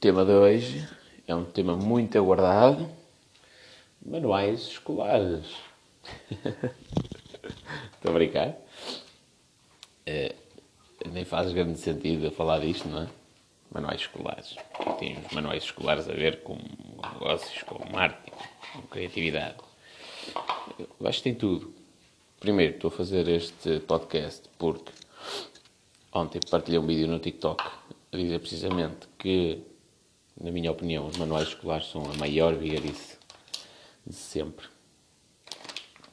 tema de hoje é um tema muito aguardado: manuais escolares. Estou a brincar? É, nem faz grande sentido falar disto, não é? Manuais escolares. Tem os manuais escolares a ver com negócios, com marketing, com criatividade. Eu acho que tem tudo. Primeiro, estou a fazer este podcast porque ontem partilhei um vídeo no TikTok a dizer precisamente que, na minha opinião, os manuais escolares são a maior vigarice de sempre.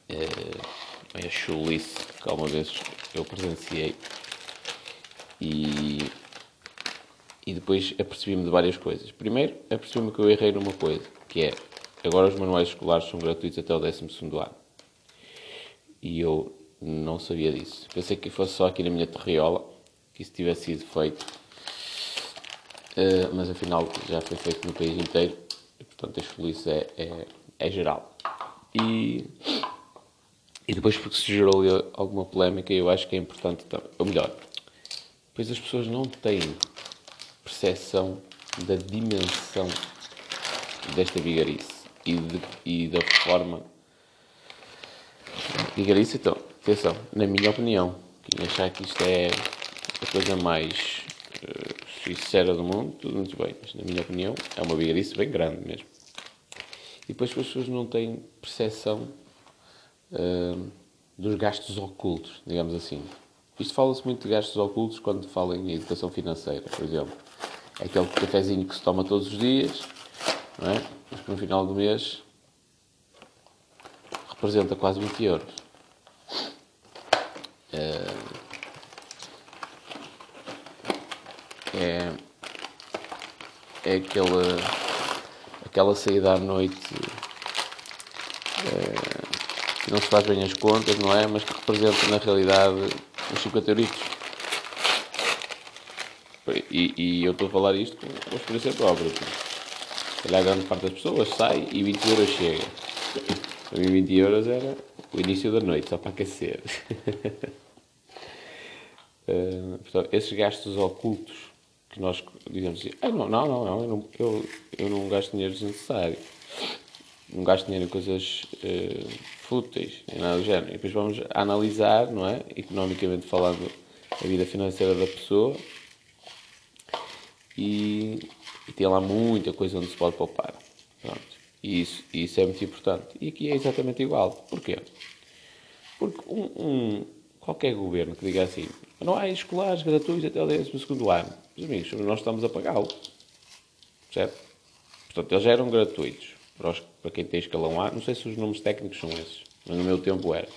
É, a chulice que alguma vez eu presenciei. E, e depois apercebi-me de várias coisas. Primeiro, apercebi-me que eu errei numa coisa, que é, agora os manuais escolares são gratuitos até o 12 ano. E eu não sabia disso. Pensei que fosse só aqui na minha terriola, que isso tivesse sido feito. Uh, mas afinal já foi feito no país inteiro. E, portanto, a chulice é, é, é geral. E e depois porque se gerou alguma polémica, eu acho que é importante, ou melhor, pois as pessoas não têm percepção da dimensão desta vigarice e, de, e da forma. Vigarice, então, atenção, na minha opinião, quem achar que isto é a coisa mais uh, sincera do mundo, tudo muito bem, mas na minha opinião é uma vigarice bem grande mesmo. E depois as pessoas não têm percepção uh, dos gastos ocultos, digamos assim. Isto fala-se muito de gastos ocultos quando fala em educação financeira, por exemplo. É aquele cafezinho que se toma todos os dias, não é? mas que no final do mês representa quase 20 euros. Uh, é, é aquela, aquela saída à noite é, que não se faz bem as contas, não é? Mas que representa na realidade os 50 euritos. E, e eu estou a falar isto com experiência própria. Se calhar a grande parte das pessoas sai e 20 euros chega. Para mim 20 euros era o início da noite, só para aquecer. uh, portanto, esses gastos ocultos que nós dizemos assim, ah, não, não, não, eu não, eu, eu não gasto dinheiro desnecessário. Não gasto dinheiro em coisas uh, fúteis, nem nada do género. E depois vamos analisar, não é? Economicamente falando, a vida financeira da pessoa e, e tem lá muita coisa onde se pode poupar. Pronto. E isso, isso é muito importante. E aqui é exatamente igual. Porquê? Porque um, um qualquer governo que diga assim, não há escolares gratuitos até o 12 ano, os amigos, nós estamos a pagá-lo. Certo? Portanto, eles eram gratuitos para, os, para quem tem escalão A. Não sei se os nomes técnicos são esses, mas no meu tempo era.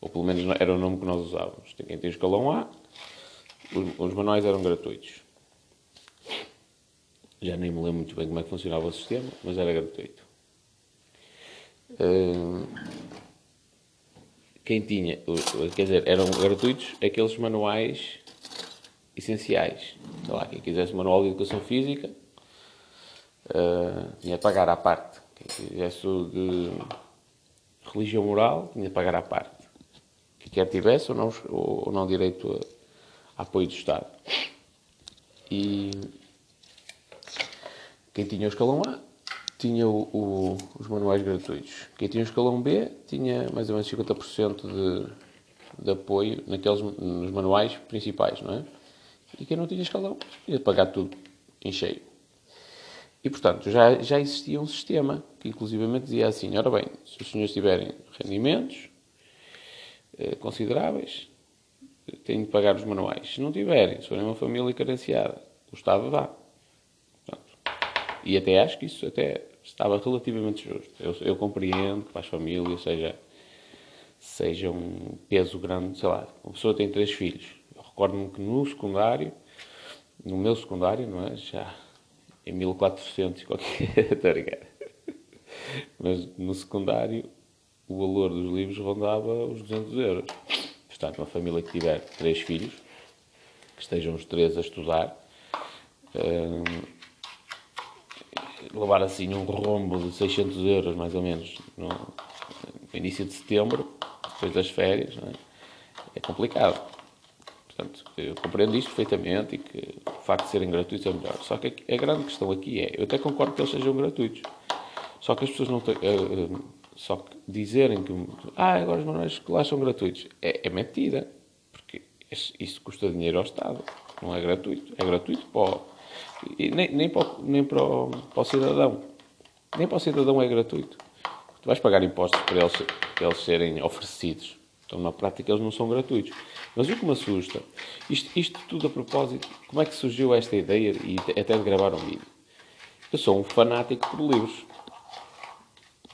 Ou pelo menos era o nome que nós usávamos. Quem tem escalão A, os, os manuais eram gratuitos. Já nem me lembro muito bem como é que funcionava o sistema, mas era gratuito. Hum, quem tinha, quer dizer, eram gratuitos aqueles manuais essenciais. Sei lá, quem quisesse manual de educação física, uh, tinha de pagar à parte. Quem quisesse de religião moral, tinha de pagar à parte. Que quer tivesse ou não, ou não direito a, a apoio do Estado. E quem tinha o escalão A tinha o, o, os manuais gratuitos. Quem tinha o escalão B tinha mais ou menos 50% de, de apoio naqueles, nos manuais principais, não é? E quem não tinha escalão de pagar tudo em cheio. E, portanto, já, já existia um sistema que, inclusivamente, dizia assim: ora bem, se os senhores tiverem rendimentos eh, consideráveis, têm de pagar os manuais. Se não tiverem, se forem uma família carenciada, o Estado dá. E até acho que isso até estava relativamente justo. Eu, eu compreendo que para as famílias seja, seja um peso grande, sei lá, uma pessoa tem três filhos. Eu recordo-me que no secundário, no meu secundário, não é? Já em 1400 qualquer. Estou Mas no secundário o valor dos livros rondava os 200 euros. Portanto, uma família que tiver três filhos, que estejam os três a estudar, um, levar assim um rombo de 600 euros, mais ou menos, no, início de setembro, depois das férias, é? é? complicado. Portanto, eu compreendo isto perfeitamente e que o facto de serem gratuitos é melhor. Só que a grande questão aqui é, eu até concordo que eles sejam gratuitos. Só que as pessoas não têm... Uh, uh, só que dizerem que ah, agora os manuais escolares são gratuitos é, é mentira. Porque isso custa dinheiro ao Estado. Não é gratuito. É gratuito para o, e nem, nem, para, o, nem para, o, para o cidadão. Nem para o cidadão é gratuito. Tu vais pagar impostos para eles, para eles serem oferecidos. Então, na prática, eles não são gratuitos. Mas o que me assusta, isto, isto tudo a propósito, como é que surgiu esta ideia e até de gravar um vídeo? Eu sou um fanático por livros.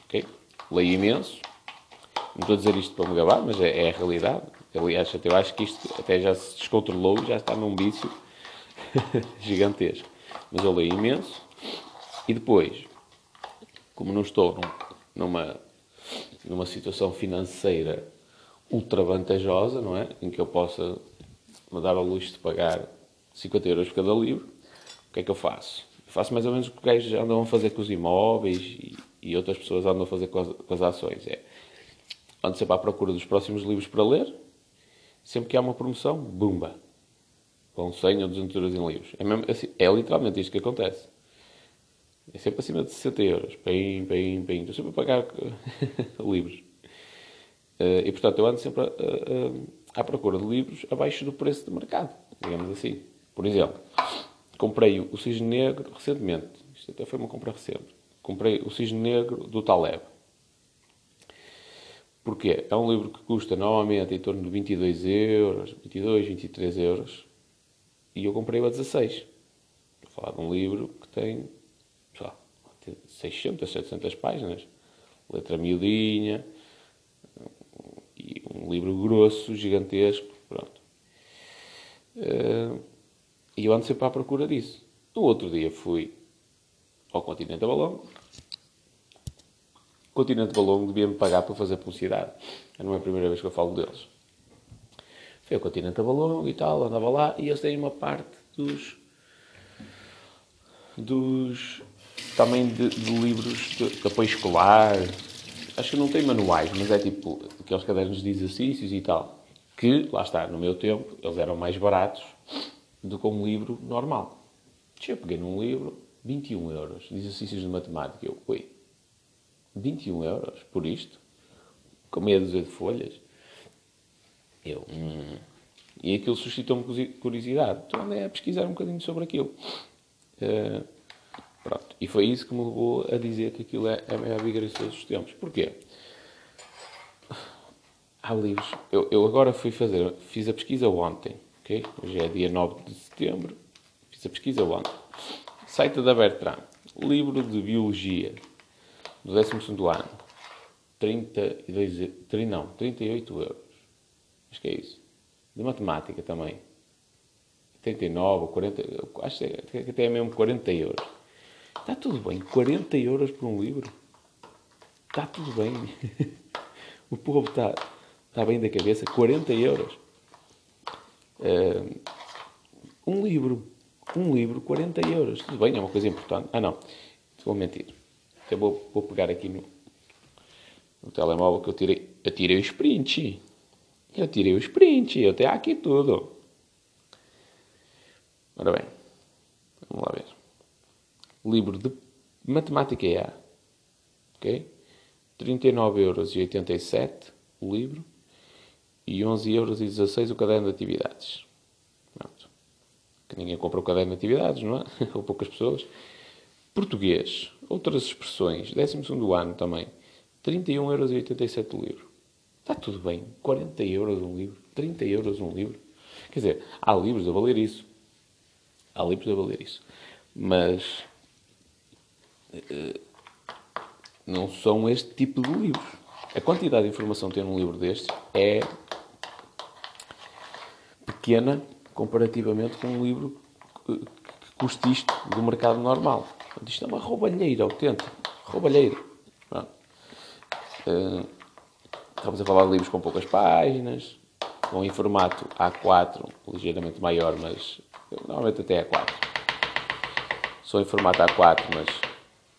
Ok? Leio imenso. Não estou a dizer isto para me gabar, mas é, é a realidade. Aliás, eu acho que isto até já se descontrolou já está num vício gigantesco. Mas eu leio imenso. E depois, como não estou num, numa, numa situação financeira ultra vantajosa, não é? Em que eu possa me dar ao luxo de pagar 50 euros por cada livro, o que é que eu faço? Eu faço mais ou menos o que os gajos andam a fazer com os imóveis e, e outras pessoas andam a fazer com as, com as ações. É, ando sempre à procura dos próximos livros para ler, sempre que há uma promoção, bumba! Vão 100 ou 200 euros em livros. É, mesmo, assim, é literalmente isto que acontece. É sempre acima de 60 euros. Pim, pim, pim. Estou sempre a pagar livros. Uh, e, portanto, eu ando sempre a, a, à procura de livros abaixo do preço de mercado, digamos assim. Por exemplo, comprei o Cisne Negro recentemente. Isto até foi uma compra recente. Comprei o Cisne Negro do Taleb. Porquê? É um livro que custa normalmente em torno de 22 euros, 22, 23 euros. E eu comprei-o a 16. Vou falar de um livro que tem, sei lá, 600, 700 páginas. Letra miudinha. E um livro grosso, gigantesco. Pronto. Eh, e eu ando sempre à procura disso. No outro dia fui ao Continente Balão. O Continente Balão devia-me pagar para fazer publicidade. Não é a primeira vez que eu falo deles. Foi ao Continente Balão e tal, andava lá e eles têm uma parte dos. dos. também de, de livros de, de, apoio escolar. Acho que não tem manuais, mas é tipo aqueles cadernos de exercícios e tal. Que, lá está, no meu tempo, eles eram mais baratos do que um livro normal. Eu peguei num livro, 21 euros, de exercícios de matemática. Eu, oi, 21 euros por isto? Com meia dúzia de folhas? Eu, hum. E aquilo suscitou-me curiosidade. Então andei a pesquisar um bocadinho sobre aquilo. Uh, pronto. E foi isso que me levou a dizer que aquilo é, é a vigariça dos tempos. Porquê? Há livros. Eu, eu, agora fui fazer, fiz a pesquisa ontem, ok? Hoje é dia 9 de setembro. Fiz a pesquisa ontem. Site da Bertrand. Livro de Biologia do 12 ano. 32, 30, não, 38 euros. Acho que é isso. De matemática também. 39 ou 40, acho que até é mesmo 40 euros. Está tudo bem. 40 euros por um livro? Está tudo bem. o povo está, está bem da cabeça. 40 euros. Uh, um livro. Um livro, 40 euros. Tudo bem, é uma coisa importante. Ah, não. Vou mentir. Até vou, vou pegar aqui no, no telemóvel que eu tirei. Eu tirei o sprint. Eu tirei o sprint, eu tenho aqui tudo. Ora bem, vamos lá ver. Livro de Matemática EA. Ok? 39,87€ o livro e 11,16€ o caderno de atividades. Pronto. Que ninguém compra o caderno de atividades, não é? Ou poucas pessoas. Português. Outras expressões. 12 ano também. 31,87€ o livro. Está tudo bem. 40 euros um livro. 30 euros um livro. Quer dizer, há livros a valer isso. Há livros a valer isso. Mas uh, não são este tipo de livros. A quantidade de informação que tem num livro destes é pequena comparativamente com um livro que custa isto do mercado normal. Isto é uma roubalheira autêntica. Roubalheira. Pronto. Uh, Estamos a falar de livros com poucas páginas, com em formato A4, ligeiramente maior, mas normalmente até A4. São em formato A4, mas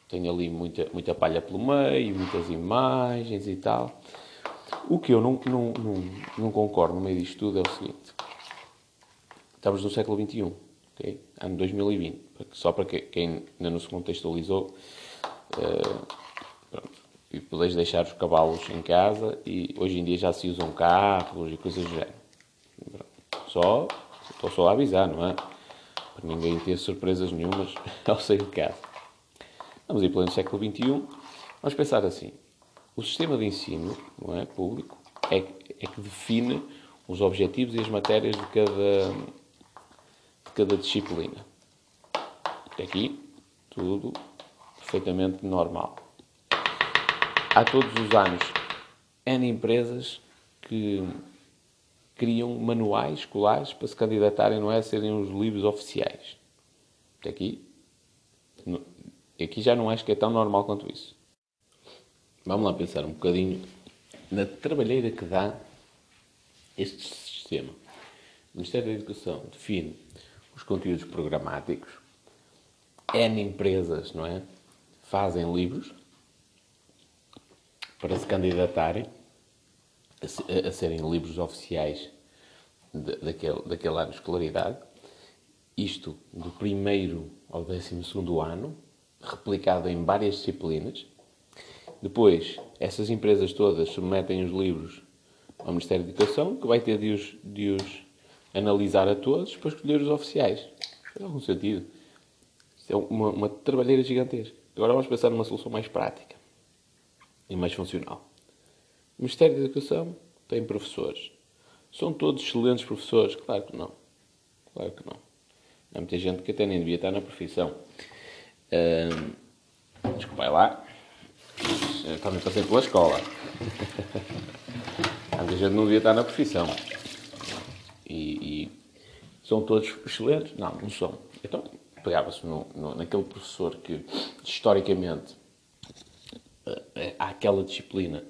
tem ali muita, muita palha pelo meio, muitas imagens e tal. O que eu não, não, não, não concordo no meio disto tudo é o seguinte. Estamos no século XXI, okay? ano 2020. Só para quem ainda não se contextualizou, pronto. E podeis deixar os cavalos em casa e hoje em dia já se usam carros e coisas do género. Só, estou só a avisar, não é? Para ninguém ter surpresas nenhumas ao sair de casa. Vamos ir pleno século XXI. Vamos pensar assim. O sistema de ensino, não é, público, é, é que define os objetivos e as matérias de cada, de cada disciplina. Até aqui, tudo perfeitamente normal. Há todos os anos N empresas que criam manuais escolares para se candidatarem, não é? A serem os livros oficiais. Aqui, aqui já não acho que é tão normal quanto isso. Vamos lá pensar um bocadinho na trabalheira que dá este sistema. O Ministério da Educação define os conteúdos programáticos, N empresas, não é? Fazem livros para se candidatarem a, a serem livros oficiais de, daquele, daquele ano de escolaridade. Isto do primeiro ao décimo segundo ano, replicado em várias disciplinas. Depois, essas empresas todas submetem os livros ao Ministério da Educação, que vai ter de os, de os analisar a todos para escolher os oficiais. Faz algum sentido? Isto é uma, uma trabalheira gigantesca. Agora vamos pensar numa solução mais prática e mais funcional. O Ministério da Educação tem professores. São todos excelentes professores? Claro que não. Claro que não. Há muita gente que até nem devia estar na profissão. Uh, desculpai lá. Eu também passei pela escola. Há muita gente que não devia estar na profissão. E, e, são todos excelentes? Não, não são. Então, pegava-se naquele professor que, historicamente, há aquela disciplina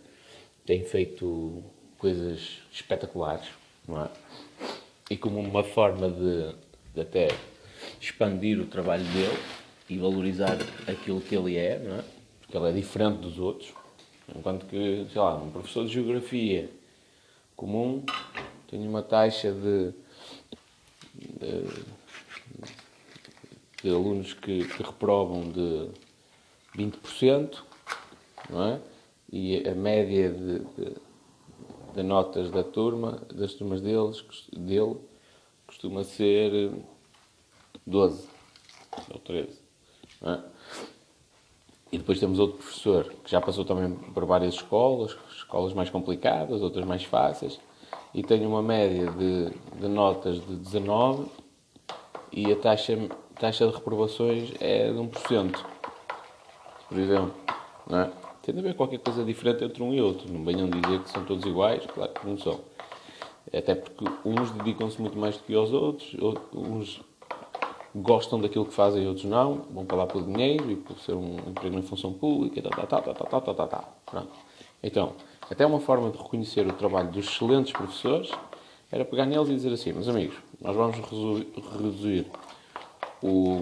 tem feito coisas espetaculares, não é? E como uma forma de, de até expandir o trabalho dele e valorizar aquilo que ele é, não é? Porque ele é diferente dos outros. Enquanto que, sei lá, um professor de geografia comum tem uma taxa de, de, de alunos que, que reprovam de 20%, não é? E a média de, de, de, notas da turma, das turmas deles, dele, costuma ser 12 ou 13. É? E depois temos outro professor que já passou também por várias escolas, escolas mais complicadas, outras mais fáceis, e tem uma média de, de notas de 19 e a taxa, taxa de reprovações é de 1%, por exemplo. Não é? Tem de haver qualquer coisa diferente entre um e outro. Não venham dizer que são todos iguais, claro que não são. Até porque uns dedicam-se muito mais do que os outros, uns gostam daquilo que fazem outros não, vão para lá pelo dinheiro e por ser um emprego em função pública, tal, tal, tal, tal, tal, tal, tal, tal. Pronto. Então, até uma forma de reconhecer o trabalho dos excelentes professores era pegar neles e dizer assim, meus amigos, nós vamos reduzir o,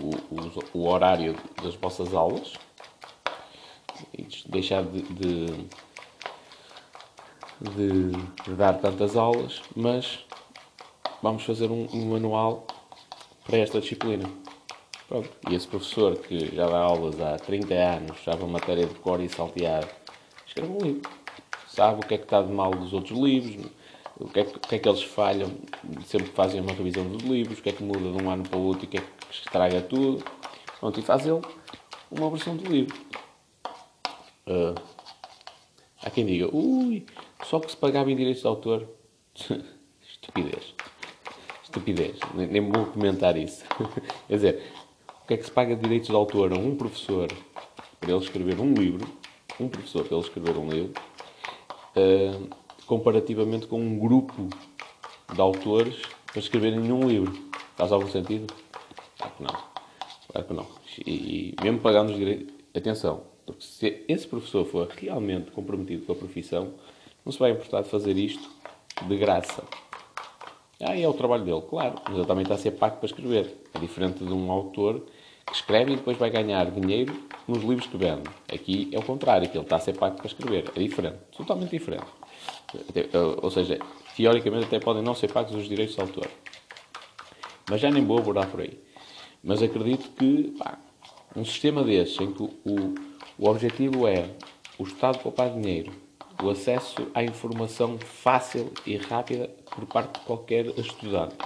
o, o, o horário das vossas aulas e deixar de, de, de, de dar tantas aulas, mas vamos fazer um, um, manual para esta disciplina. Pronto. E esse professor que já dá aulas há 30 anos, sabe a matéria de cor e saltear, escreve um livro. Sabe o que é que está de mal dos outros livros, o que, é que, que é que eles falham sempre fazem uma revisão dos livros, o que é que muda de um ano para o outro e o que é que estraga tudo. Pronto, e faz ele uma versão do livro. Uh, há quem diga, ui, só que se pagava em direitos de autor. Estupidez. Estupidez. Nem, nem vou comentar isso. Quer dizer, o que é que se paga de direitos de autor a um professor para ele escrever um livro, um professor para ele escrever um livro, uh, comparativamente com um grupo de autores para escreverem um livro. Faz algum sentido? Claro que não. Claro que não. E, e mesmo pagando os direitos. Atenção, porque se esse professor for realmente comprometido com a profissão, não se vai importar de fazer isto de graça. Ah, é o trabalho dele, claro, mas ele também está a ser pago para escrever. É diferente de um autor que escreve e depois vai ganhar dinheiro nos livros que vende. Aqui é o contrário, que ele está a ser pago para escrever. É diferente, totalmente diferente. Ou seja, teoricamente até podem não ser pagos os direitos de autor. Mas já nem vou abordar por aí. Mas acredito que pá, um sistema desses, em que o, o objetivo é o Estado poupar dinheiro, o acesso à informação fácil e rápida por parte de qualquer estudante.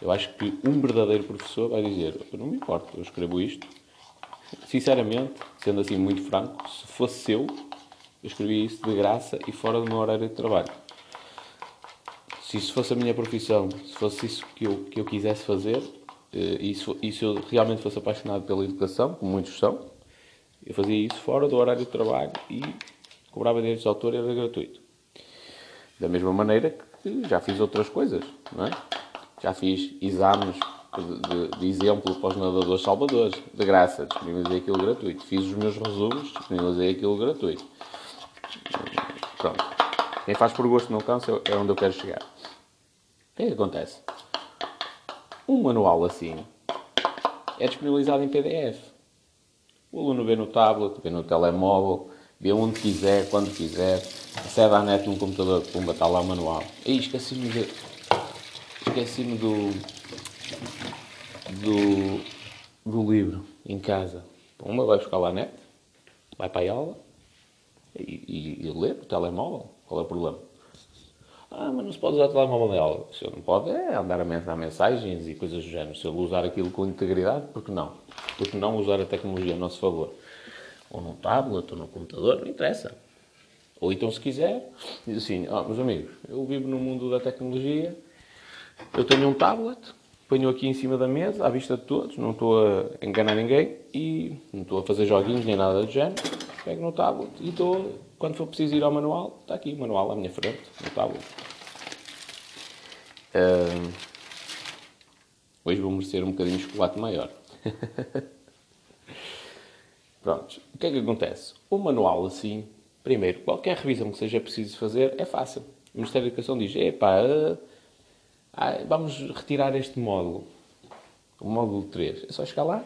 Eu acho que um verdadeiro professor vai dizer: Eu não me importo, eu escrevo isto. Sinceramente, sendo assim muito franco, se fosse seu, eu escrevia isso de graça e fora do meu horário de trabalho. Se isso fosse a minha profissão, se fosse isso que eu, que eu quisesse fazer, e se, e se eu realmente fosse apaixonado pela educação, como muitos são, eu fazia isso fora do horário de trabalho e cobrava direitos de autor e era gratuito. Da mesma maneira que já fiz outras coisas, não é? Já fiz exames de, de, de exemplo para os nadadores salvadores, de graça, disponibilizei aquilo gratuito. Fiz os meus resumos, disponibilizei aquilo gratuito. Pronto. Quem faz por gosto não cansa é onde eu quero chegar. O que é que acontece? Um manual assim é disponibilizado em PDF. O aluno vê no tablet, vê no telemóvel, vê onde quiser, quando quiser, acede à net num computador, pumba, está lá o manual. E esqueci-me de... Esqueci-me do... do... do livro em casa. Pumba, vai buscar lá a net, vai para a aula e, e, e lê no telemóvel. Qual é o problema? Ah, mas não se pode usar o telemóvel aula. Se não pode é andar a mandar mensagens e coisas do género. Se ele usar aquilo com integridade, por que não? Por que não usar a tecnologia a nosso favor? ou num tablet, ou no computador, não interessa. Ou então, se quiser, diz assim: oh, meus amigos, eu vivo no mundo da tecnologia, eu tenho um tablet, ponho aqui em cima da mesa, à vista de todos, não estou a enganar ninguém e não estou a fazer joguinhos nem nada do género. Pego no tablet e estou, quando for preciso ir ao manual, está aqui o manual à minha frente, no tablet. Uh, hoje vou merecer um bocadinho de chocolate maior. Pronto. O que é que acontece? O manual, assim, primeiro, qualquer revisão que seja preciso fazer é fácil. O Ministério da Educação diz: epá, uh, vamos retirar este módulo, o módulo 3. É só chegar lá,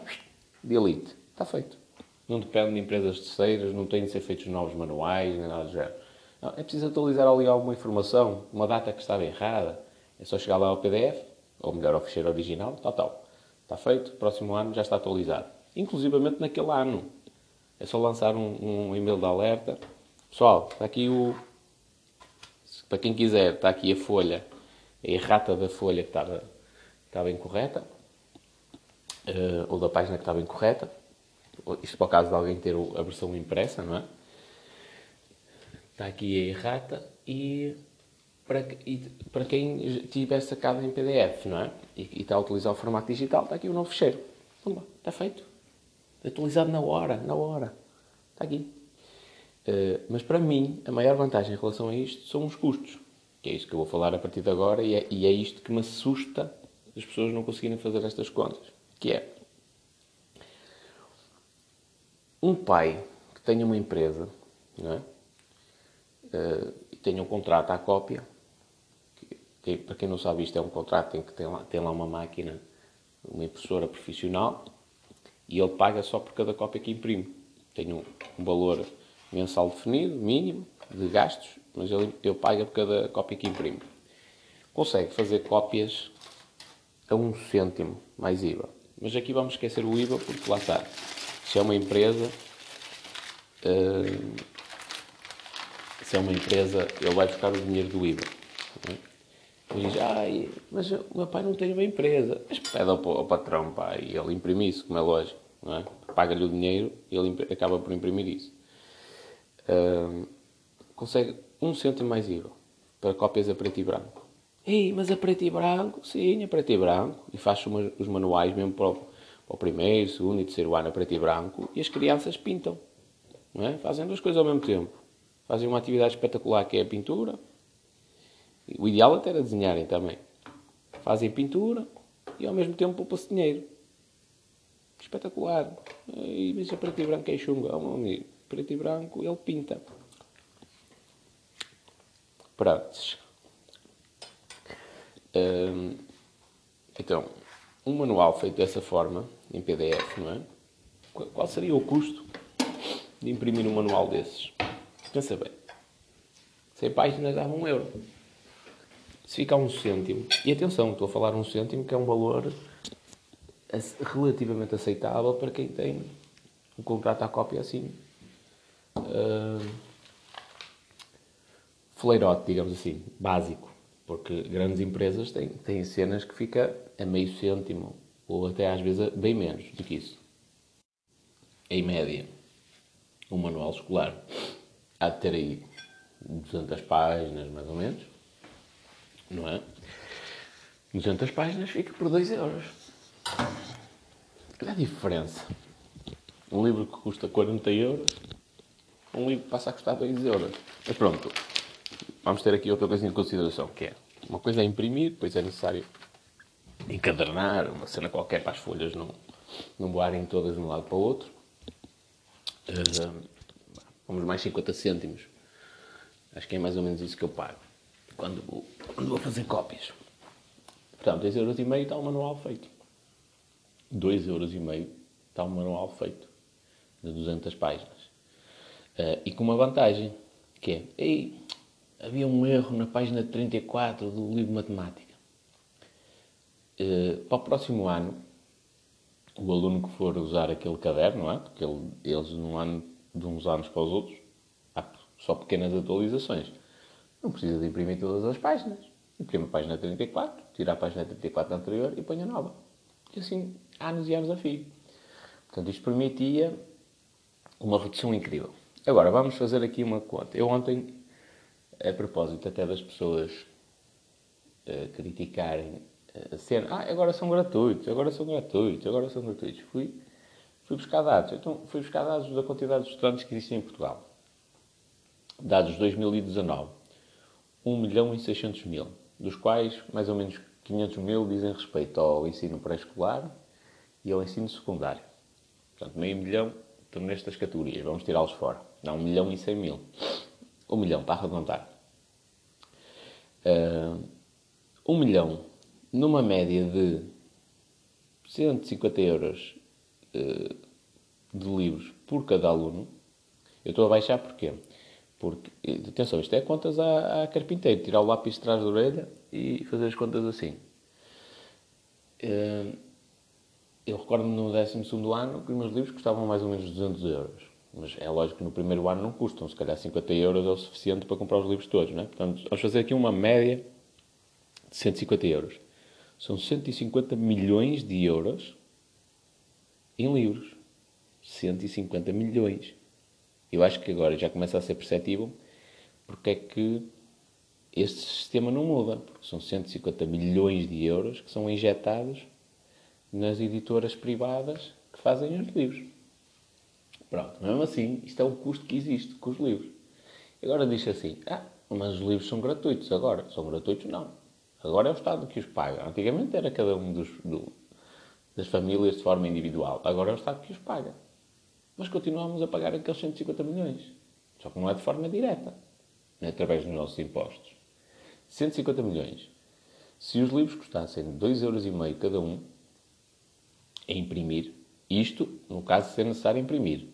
delete. Está feito. Não depende de empresas terceiras, não têm de ser feitos novos manuais, nem nada do género. Não, é preciso atualizar ali alguma informação, uma data que estava errada. É só chegar lá ao PDF, ou melhor, ao ficheiro original, tal, tal. Está feito, próximo ano já está atualizado. Inclusivamente naquele ano. É só lançar um, um e-mail de alerta. Pessoal, está aqui o. Para quem quiser, está aqui a folha, a errata da folha que estava, estava incorreta, uh, ou da página que estava incorreta. Isto para o caso de alguém ter a versão impressa, não é? Está aqui a errata e para, e para quem tiver sacado em PDF, não é? E, e, está a utilizar o formato digital, está aqui o novo fecheiro. Pumba, está feito. Atualizado na hora, na hora. Está aqui. Uh, mas para mim, a maior vantagem em relação a isto são os custos. Que é isso que eu vou falar a partir de agora e é, e é isto que me assusta as pessoas não conseguirem fazer estas contas. Que é um pai que tenha uma empresa não é? Uh, e tenha um contrato à cópia. Que, que, para quem não sabe, isto é um contrato em que tem lá, tem lá uma máquina, uma impressora profissional e ele paga só por cada cópia que imprime. Tem um, um valor mensal definido, mínimo, de gastos, mas ele, ele paga por cada cópia que imprime. Consegue fazer cópias a um cêntimo mais IVA. Mas aqui vamos esquecer o IVA porque lá está. Se é uma empresa, uh, se é uma empresa, ele vai buscar o dinheiro do IVA. E diz, ai, mas o meu pai não tem uma empresa. Mas pede ao, ao patrão, pai, e ele imprime isso, como é lógico, não é? Paga-lhe o dinheiro e ele acaba por imprimir isso. Uh, consegue um cêntimo mais IVA para cópias a preto e branco. Ei, mas a preto e branco? Sim, a preto e branco. E faz os manuais mesmo para o, o primeiro, segundo e terceiro ano a preto e branco e as crianças pintam. É? Fazem duas coisas ao mesmo tempo. Fazem uma atividade espetacular que é a pintura o ideal até era desenharem também. Fazem pintura e ao mesmo tempo poupa-se dinheiro. Espetacular. E mas a preto e branco é chunga. Oh, meu amigo, preto e branco ele pinta. Prontos. Hum, então, um manual feito dessa forma, em PDF, não é? Qual seria o custo de imprimir um manual desses? Pensa bem. 100 páginas dava um euro. se fica a um cêntimo, e atenção, estou a falar um cêntimo que é um valor relativamente aceitável para quem tem um contrato à cópia assim. Uh, fleirote, digamos assim, básico. Porque grandes empresas têm, têm cenas que fica a meio cêntimo, ou até às vezes bem menos do que isso. Em média, um manual escolar há de ter aí 200 páginas, mais ou menos, não é? 200 páginas fica por 2 euros. Qual é a diferença? Um livro que custa 40 euros, um livro que passa a custar 2 euros. Mas pronto, vamos ter aqui outra coisa em consideração, que é uma coisa é imprimir, depois é necessário encadernar, uma cena qualquer para as folhas não, não voarem todas de um lado para o outro. Uh, vamos mais 50 cêntimos. Acho que é mais ou menos isso que eu pago quando vou, quando vou fazer cópias. Portanto, 2,5 euros e meio está o manual feito. 2,5 euros e meio está o manual feito. De 200 páginas. Uh, e com uma vantagem, que é, ei, havia um erro na página 34 do livro de matemática. Uh, para o próximo ano, o aluno que for usar aquele caderno, não é? Porque ele, eles, num ano, de uns anos para os outros, há só pequenas atualizações. Não precisa de imprimir todas as páginas. Imprime a página 34, tira a página 34 anterior e põe a nova. E assim, anos e anos a fio. Portanto, isto permitia uma redução incrível. Agora, vamos fazer aqui uma conta. Eu ontem, a propósito até das pessoas uh, criticarem a cena, ah, agora são gratuitos, agora são gratuitos, agora são gratuitos. Fui, fui buscar dados. Então, fui buscar dados da quantidade de estudantes que existem em Portugal. Dados de 2019. 1 milhão e 600 mil, dos quais mais ou menos 500 mil dizem respeito ao ensino pré-escolar e ao ensino secundário. Portanto, meio milhão estão nestas categorias. Vamos tirá-los fora. Dá 1 milhão e 100 mil. 1 milhão, para arredondar. Uh, ah, 1 milhão numa média de 150 euros uh, de livros por cada aluno. Eu estou a baixar porquê? Porque, atenção, isto é contas à, à carpinteiro. Tirar o lápis de trás da orelha e fazer as contas assim. Uh, eu recordo-me no 12 ano que os meus livros custavam mais ou menos 200 euros. Mas é lógico que no primeiro ano não custam. Se calhar 50 euros é o suficiente para comprar os livros todos, não é? Portanto, vamos fazer aqui uma média de 150 euros. São 150 milhões de euros em livros. 150 milhões. Eu acho que agora já começa a ser perceptível porque é que este sistema não muda. Porque são 150 milhões de euros que são injetados nas editoras privadas que fazem os livros. Pronto, mesmo assim, isto é o custo que existe com os livros. Agora diz assim, ah, mas os livros são gratuitos agora. São gratuitos? Não. Agora é o Estado que os paga. Antigamente era cada um dos, do, das famílias de forma individual. Agora é o Estado que os paga. Mas continuamos a pagar aqueles 150 milhões. Só que não é de forma direta. É através dos nossos impostos. 150 milhões. Se os livros custassem 2,5€ cada um, a imprimir, isto no caso de ser necessário imprimir.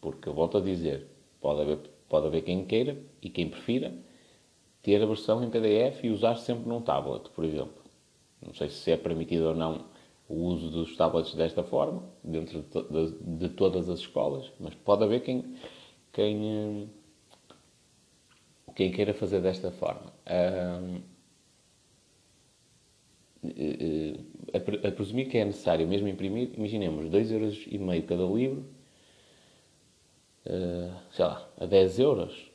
Porque, eu volto a dizer, pode haver, pode haver quem queira e quem prefira ter a versão em PDF e usar sempre num tablet, por exemplo. Não sei se é permitido ou não o uso dos tablets desta forma, dentro de, de, todas as escolas, mas pode haver quem, quem, quem queira fazer desta forma. a, a, presumir que é necessário mesmo imprimir, imaginemos 2,5€ cada livro, sei lá, a 10 euros.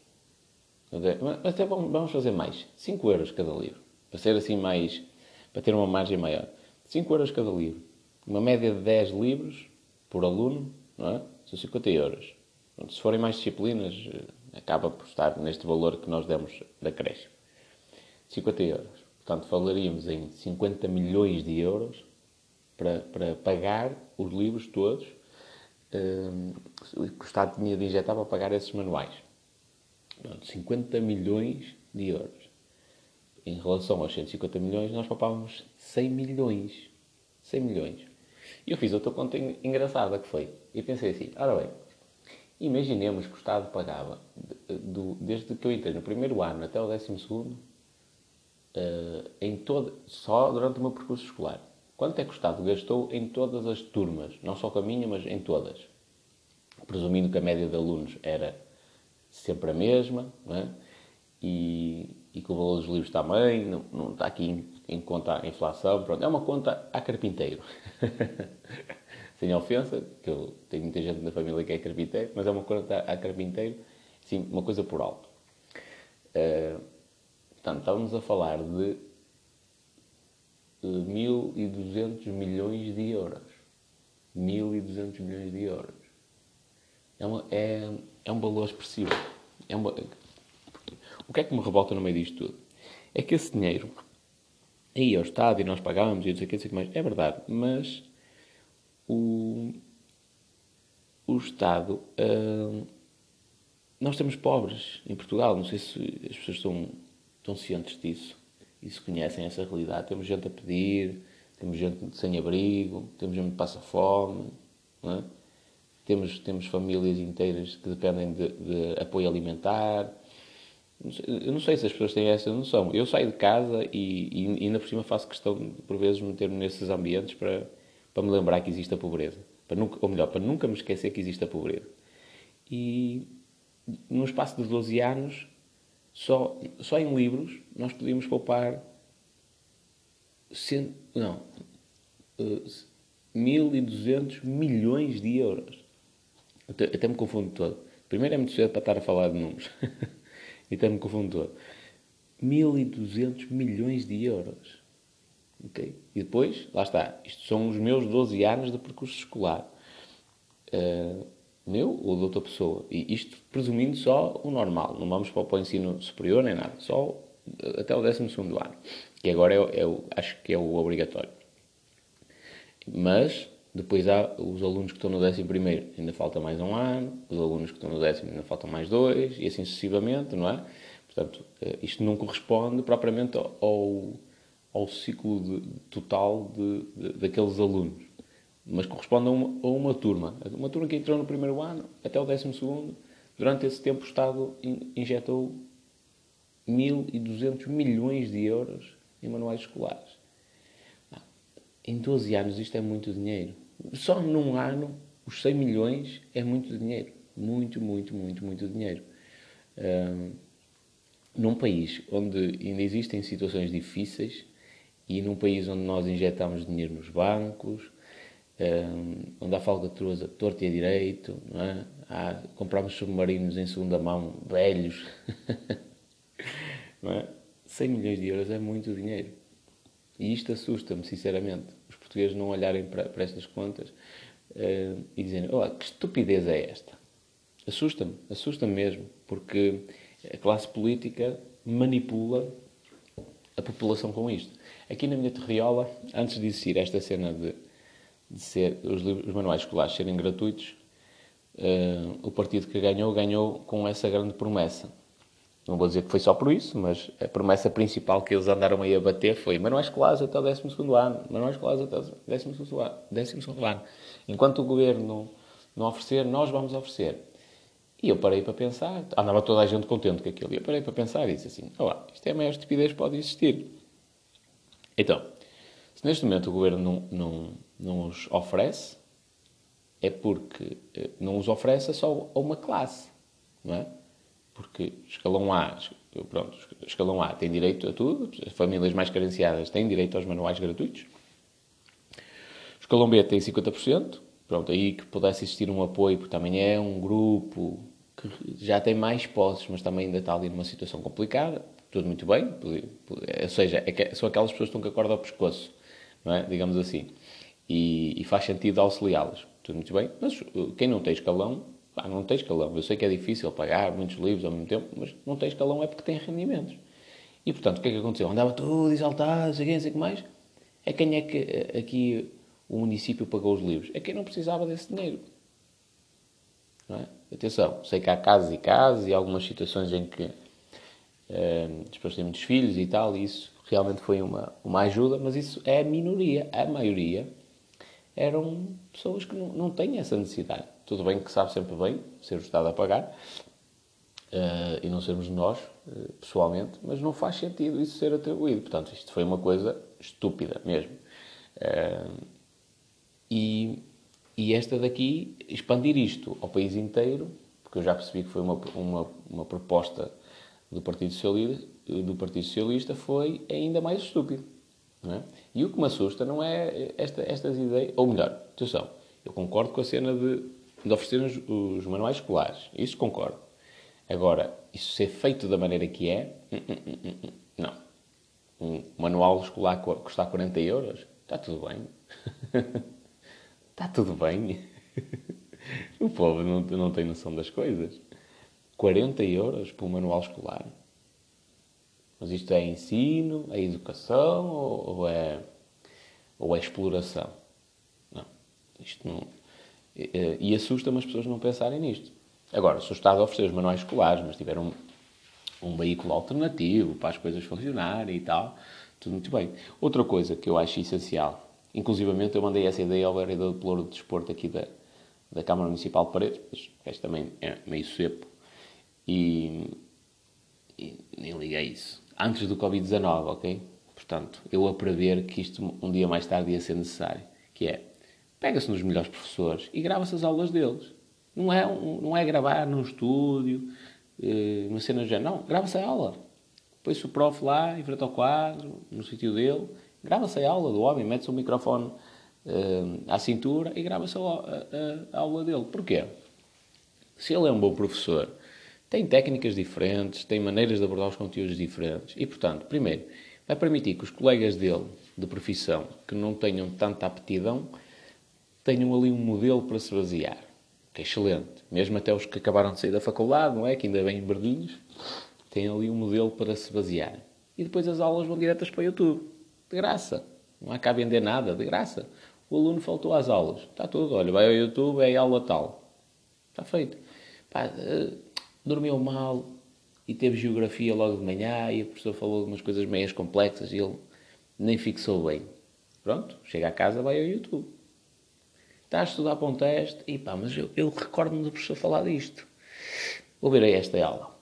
Mas até vamos fazer mais, 5 euros cada livro, para ser assim mais, para ter uma margem maior. 5 euros cada livro. Uma média de 10 livros por aluno, não é? São 50 euros. Se forem mais disciplinas, eh, acaba por estar neste valor que nós demos da creche. 50 euros. Portanto, falaríamos em 50 milhões de euros para, para pagar os livros todos um, que o Estado tinha de injetar para pagar esses manuais. Portanto, 50 milhões de euros. Em relação aos 150 milhões, nós poupávamos 100 milhões. 100 milhões. E eu fiz outra conta engraçada que foi. E pensei assim, ora bem, imaginemos que o Estado pagava, do, desde que eu entrei no primeiro ano até o décimo segundo, uh, em todo, só durante o meu percurso escolar. Quanto é que o Estado gastou em todas as turmas? Não só com a minha, mas em todas. Presumindo que a média de alunos era sempre a mesma, é? e, e que o valor dos livros também, não, não está aqui em, em, conta a inflação, pronto, é uma conta a carpinteiro. Sem ofensa, que eu tenho muita gente na família que é carpinteiro, mas é uma conta a carpinteiro, sim, uma coisa por alto. Uh, portanto, estávamos a falar de uh, 1.200 milhões de euros. 1.200 milhões de euros. É, uma, é, é um valor expressivo. É o que é que me revolta no meio disto tudo? É que esse dinheiro aí ao Estado e nós pagávamos e não sei o que, não sei o que mais. É verdade, mas o, o Estado. Uh, nós temos pobres em Portugal, não sei se as pessoas estão, estão cientes disso e se conhecem essa realidade. Temos gente a pedir, temos gente sem abrigo, temos gente que passa fome, é? Temos, temos famílias inteiras que dependem de, de apoio alimentar eu não sei se as pessoas têm essa noção. Eu saio de casa e, e ainda por cima faço questão de, por vezes, meter-me nesses ambientes para, para me lembrar que existe a pobreza. Para nunca, ou melhor, para nunca me esquecer que existe a pobreza. E no espaço de 12 anos, só, só em livros, nós podíamos poupar. Cento, não. Uh, eh, 1.200 milhões de euros. Até, até me confundo todo. Primeiro é muito cedo para estar a falar de números. e até me confundo todo. 1.200 milhões de euros. Okay? E depois, lá está, isto são os meus 12 anos de percurso escolar. Uh, meu ou de outra pessoa. E isto presumindo só o normal. Não vamos para o ensino superior nem nada. Só até o 12 ano. Que agora é, é, acho que é o obrigatório. Mas depois há os alunos que estão no 11 primeiro, ainda falta mais um ano, os alunos que estão no décimo ainda faltam mais dois, e assim sucessivamente, não é? Portanto, eh, isto não corresponde propriamente ao, ao ciclo de, total de, de, daqueles alunos, mas corresponde a uma, a uma, turma. Uma turma que entrou no primeiro ano até o décimo segundo, durante esse tempo o Estado injetou 1.200 milhões de euros em manuais escolares. Em 12 anos isto é muito dinheiro. Só num ano, os 100 milhões é muito dinheiro. Muito, muito, muito, muito dinheiro. Um, num país onde ainda existem situações difíceis e num país onde nós injetamos dinheiro nos bancos, onde há falcatruas a torto e a direito, não é? há, compramos submarinos em segunda mão velhos, não é? 100 milhões de euros é muito dinheiro. E isto assusta-me, sinceramente portugueses não olharem para, para estas contas uh, e dizerem: oh, que estupidez é esta? Assusta-me, assusta-me mesmo, porque a classe política manipula a população com isto. Aqui na minha terriola, antes de existir esta cena de, de ser, os, livros, os manuais escolares serem gratuitos, uh, o partido que ganhou, ganhou com essa grande promessa não vou dizer que foi só por isso, mas a promessa principal que eles andaram aí a bater foi manuais escolares até o 12 ano, manuais escolares até o 12 ano, 12 ano. Enquanto o governo não oferecer, nós vamos oferecer. E eu parei para pensar, andava toda a gente contente com aquilo, e eu parei para pensar e disse assim, oh, isto é a maior estupidez que pode existir. Então, se neste momento o governo não, não, não os oferece, é porque eh, não os oferece só a uma classe, não é? Porque escalão A, pronto, escalão A tem direito a tudo, as famílias mais carenciadas têm direito aos manuais gratuitos. Escalão B tem 50%, pronto, aí que pudesse existir um apoio, porque também é um grupo que já tem mais posses, mas também ainda está ali numa situação complicada, tudo muito bem, ou seja, é que são aquelas pessoas que estão com a corda ao pescoço, é? digamos assim, e, e faz sentido auxiliá-las, tudo muito bem, mas quem não tem escalão Pá, não tem escalão. Eu sei que é difícil pagar muitos livros ao mesmo tempo, mas não tem escalão é porque tem rendimentos. E, portanto, o que é que aconteceu? Andava tudo exaltado, sei quem, sei que mais. É quem é que eh, aqui o município pagou os livros? É quem não precisava desse dinheiro. É? Atenção, sei que há casos e casos e algumas situações em que as pessoas têm muitos filhos e tal, e isso realmente foi uma, uma ajuda, mas isso é a minoria. A maioria eram pessoas que não, não têm essa necessidade. Tudo bem que sabe sempre bem ser o Estado a pagar, uh, e não sermos nós, uh, pessoalmente, mas não faz sentido isso ser atribuído. Portanto, isto foi uma coisa estúpida mesmo. Uh, e, e esta daqui, expandir isto ao país inteiro, porque eu já percebi que foi uma, uma, uma proposta do Partido Socialista, do Partido Socialista foi ainda mais estúpido. É? E o que me assusta não é esta, estas ideias, ou melhor, atenção, eu concordo com a cena de, de oferecer os, os, manuais escolares, isso concordo. Agora, isso ser feito da maneira que é, hum, hum, hum, não. Um manual escolar custar 40 euros, está tudo bem. está tudo bem. o povo não, não tem noção das coisas. 40 euros por um manual escolar. Mas isto é ensino, é educação ou, ou é, ou é exploração? Não. Isto não. E, assusta-me as pessoas não pensarem nisto. Agora, se o Estado oferecer os manuais escolares, mas tiver um, um veículo alternativo para as coisas funcionarem e tal, tudo muito bem. Outra coisa que eu acho essencial, inclusivamente eu mandei essa ideia ao vereador de Pelouro de Desporto aqui da, da Câmara Municipal de Paredes, mas este também é meio cepo, e, e nem liguei isso antes do Covid-19, ok? Portanto, eu a prever que isto um dia mais tarde ia ser necessário, que é, pega-se nos melhores professores e grava-se as aulas deles. Não é, um, não é gravar num estúdio, eh, uma cena já, não, grava-se a aula. Põe-se o prof lá, em frente ao quadro, no sítio dele, grava-se a aula do homem, mete-se o microfone eh, à cintura e grava-se a, a, a aula dele. Porquê? Se ele é um bom professor tem técnicas diferentes, tem maneiras de abordar os conteúdos diferentes. E, portanto, primeiro, vai permitir que os colegas dele, de profissão, que não tenham tanta aptidão, tenham ali um modelo para se basear. Que é excelente. Mesmo até os que acabaram de sair da faculdade, não é? Que ainda vêm verdinhos, têm ali um modelo para se basear. E depois as aulas vão diretas para o YouTube. De graça. Não há cá vender nada, de graça. O aluno faltou às aulas. Está tudo. Olha, vai ao YouTube, é aula tal. Está feito. Pá, uh, dormiu mal e teve geografia logo de manhã e o professor falou umas coisas meias complexas e ele nem fixou bem. Pronto, chega a casa, vai ao YouTube. Está a estudar para um teste e pá, mas eu, eu recordo-me do professor falar disto. Vou ver aí esta aula.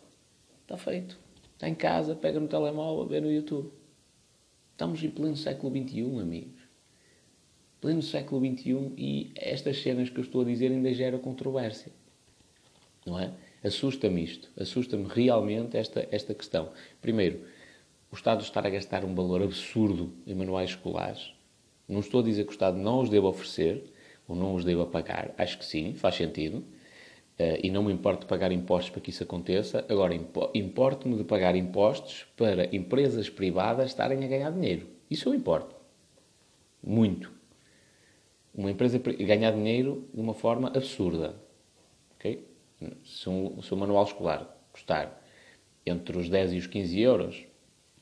Está feito. Está em casa, pega no telemóvel, vê no YouTube. Estamos em pleno século XXI, amigos. Pleno século XXI e estas cenas que eu estou a dizer ainda geram controvérsia. Não é? Assusta-me isto, assusta-me realmente esta, esta questão. Primeiro, o Estado estar a gastar um valor absurdo em manuais escolares. Não estou a dizer que o Estado não os deva oferecer ou não os deva pagar. Acho que sim, faz sentido. Uh, e não me importo de pagar impostos para que isso aconteça. Agora, importo-me de pagar impostos para empresas privadas estarem a ganhar dinheiro. Isso eu importo. Muito. Uma empresa ganhar dinheiro de uma forma absurda. ok? se um, se um manual escolar custar entre os 10 e os 15 euros,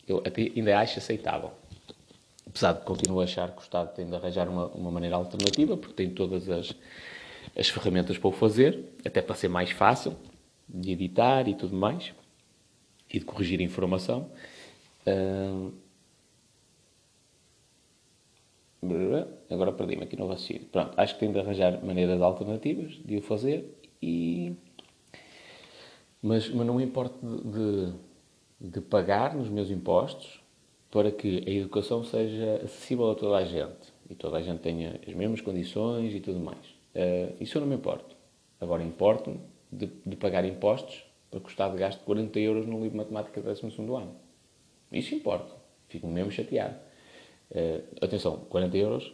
eu ainda acho aceitável. Apesar de continuo a achar que o Estado tem de arranjar uma, uma maneira alternativa, porque tem todas as, as ferramentas para o fazer, até para ser mais fácil de editar e tudo mais, e de corrigir a informação. Uh, agora perdi-me aqui no raciocínio. Pronto, acho que tem de arranjar maneiras alternativas de o fazer e mas, mas não me importo de, de, pagar nos meus impostos para que a educação seja acessível a toda a gente e toda a gente tenha as mesmas condições e tudo mais. Uh, isso eu não me importo. Agora importo-me de, de, pagar impostos para que o Estado gaste 40 euros num livro de matemática do 12 ano. Isso importa. Fico mesmo chateado. Uh, atenção, 40 euros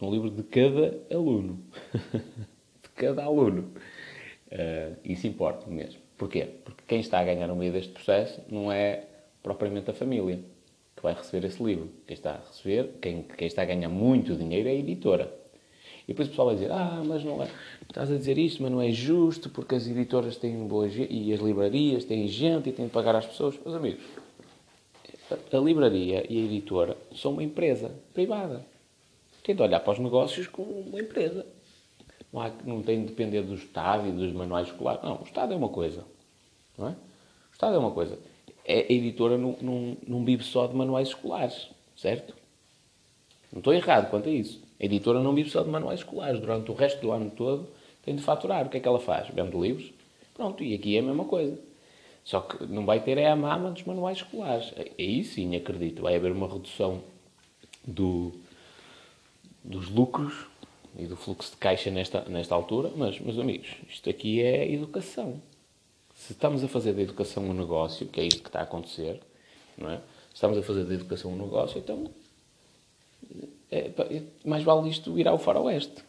num livro de cada aluno. de cada aluno. Uh, isso importa mesmo. Porquê? Porque quem está a ganhar no meio deste processo não é propriamente a família que vai receber esse livro. Quem está a receber, quem, quem está a ganhar muito dinheiro é a editora. E depois o pessoal vai dizer, ah, mas não é, estás a dizer isto, mas não é justo porque as editoras têm boa e as livrarias têm gente e têm de pagar às pessoas. Meus amigos, a livraria e a editora são uma empresa privada. Tem de olhar para os negócios como uma empresa. Não, há, não tem de depender do Estado e dos manuais escolares. Não, o Estado é uma coisa. Não é? O Estado é uma coisa. É, a editora não, não, não vive só de manuais escolares, certo? Não estou errado quanto a isso. A editora não vive só de manuais escolares. Durante o resto do ano todo tem de faturar. O que é que ela faz? Vende livros. Pronto, e aqui é a mesma coisa. Só que não vai ter é a mama dos manuais escolares. Aí sim, acredito, vai haver uma redução do, dos lucros e do fluxo de caixa nesta, nesta altura, mas, meus amigos, isto aqui é educação. Se estamos a fazer da educação um negócio, que é isto que está a acontecer, não é? Estamos a fazer da educação um negócio, então é, é, mais vale isto virar o faroeste.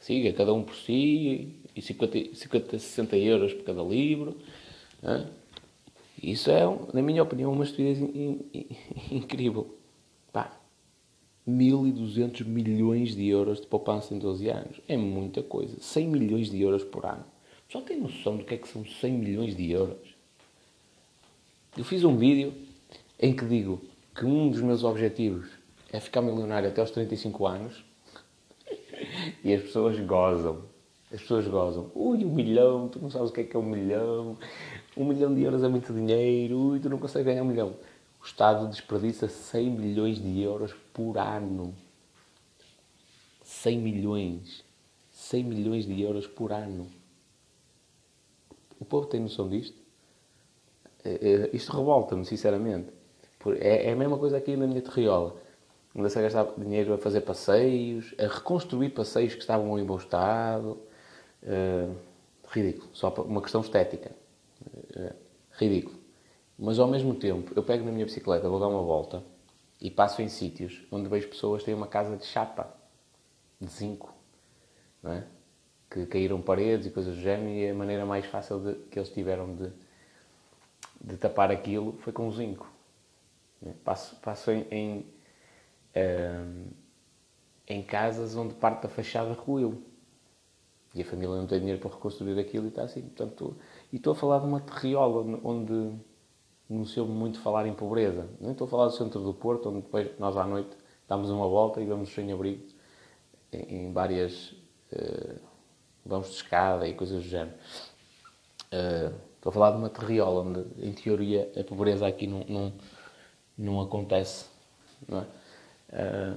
Siga, cada um por si, e 50, 50 60 euros por cada livro. É? Isso é, na minha opinião, uma estupidez in, in, incrível. Pá, 1.200 milhões de euros de poupança em 12 anos. É muita coisa. 100 milhões de euros por ano. Só tem noção do que é que são 100 milhões de euros? Eu fiz um vídeo em que digo que um dos meus objetivos é ficar milionário até aos 35 anos e as pessoas gozam. As pessoas gozam. Ui, um milhão, tu não sabes o que é que é um milhão. Um milhão de euros é muito dinheiro. Ui, tu não consegues ganhar um milhão. O Estado desperdiça 100 milhões de euros por ano. 100 milhões. 100 milhões de euros por ano. O povo tem noção disto? É, é, isto revolta-me, sinceramente. É, é, a mesma coisa aqui na minha terriola. Anda-se a gastar dinheiro a fazer passeios, a reconstruir passeios que estavam em bom estado. Uh, ridículo. Só uma questão estética. Uh, ridículo. Mas ao mesmo tempo, eu pego na minha bicicleta, vou dar uma volta e passo em sítios onde vejo pessoas que têm uma casa de chapa, de zinco, não é? Que caíram paredes e coisas do género e a maneira mais fácil de, que eles tiveram de, de tapar aquilo foi com zinco. Passo, passo em, em, um, em casas onde parte da fachada ruiu. E a família não tem dinheiro para reconstruir aquilo e está assim. Portanto, e estou a falar de uma terriola onde não se ouve muito falar em pobreza. Nem estou a falar do centro do Porto, onde depois nós à noite damos uma volta e vamos sem abrigo em, várias. Uh, vamos de escada e coisas do género. Uh, estou a falar de uma terriola onde, em teoria, a pobreza aqui não, não, não acontece. Não é?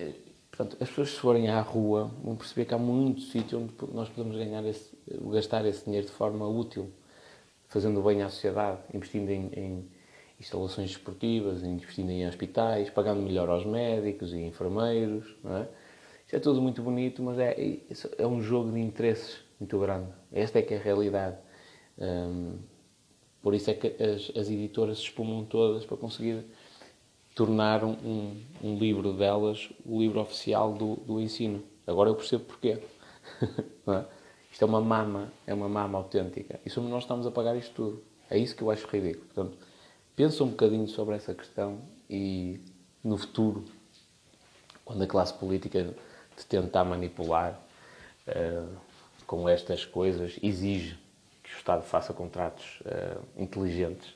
Uh, portanto, as pessoas, se forem à rua, vão perceber que há muito sítio onde nós podemos ganhar esse, gastar esse dinheiro de forma útil, fazendo bem à sociedade, investindo em, em instalações esportivas, investindo em hospitais, pagando melhor aos médicos e enfermeiros. Não é? Isto é tudo muito bonito, mas é, é, é um jogo de interesses muito grande. Esta é que é a realidade. Um, por isso é que as, as, editoras se espumam todas para conseguir tornar um, um, livro delas o livro oficial do, do ensino. Agora eu percebo porquê. é? Isto é uma mama, é uma mama autêntica. E somos nós estamos a pagar isto tudo. É isso que eu acho ridículo. Portanto, pensa um bocadinho sobre essa questão e no futuro, quando a classe política te tentar manipular uh, com estas coisas, exige que o Estado faça contratos uh, inteligentes,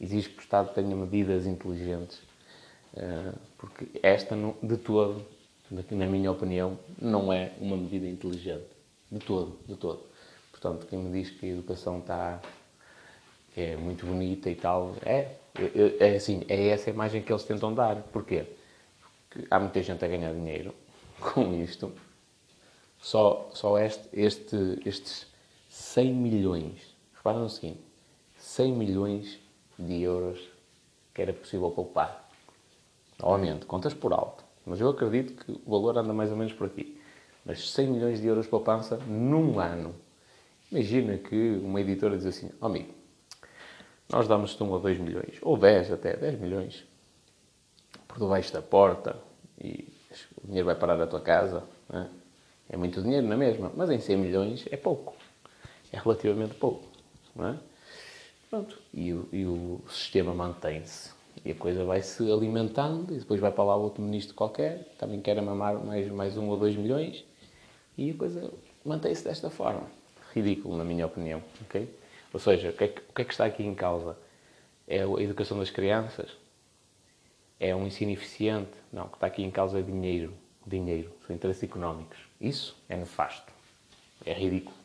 exige que o Estado tenha medidas inteligentes, uh, porque esta, de todo, na minha opinião, não é uma medida inteligente. De todo, de todo. Portanto, quem me diz que a educação está é muito bonita e tal, é, é, é assim, é essa a imagem que eles tentam dar. Porquê? Porque há muita gente a ganhar dinheiro com isto. Só, só este, este, estes 100 milhões Reparem no seguinte: 100 milhões de euros que era possível poupar. Novamente, contas por alto. Mas eu acredito que o valor anda mais ou menos por aqui. Mas 100 milhões de euros de poupança num ano. Imagina que uma editora diz assim: oh, amigo, nós damos-te um ou 2 milhões, ou 10 até, 10 milhões, por debaixo da porta e o dinheiro vai parar à tua casa. É? é muito dinheiro na mesma, mas em 100 milhões é pouco. É relativamente pouco. Não é? Pronto. E, o, e o sistema mantém-se. E a coisa vai se alimentando, e depois vai para lá outro ministro qualquer, também quer mamar mais, mais um ou dois milhões, e a coisa mantém-se desta forma. Ridículo, na minha opinião. Okay? Ou seja, o que, é que, o que é que está aqui em causa? É a educação das crianças? É um ensino eficiente? Não, que está aqui em causa é dinheiro. Dinheiro, são interesses económicos. Isso é nefasto. É ridículo.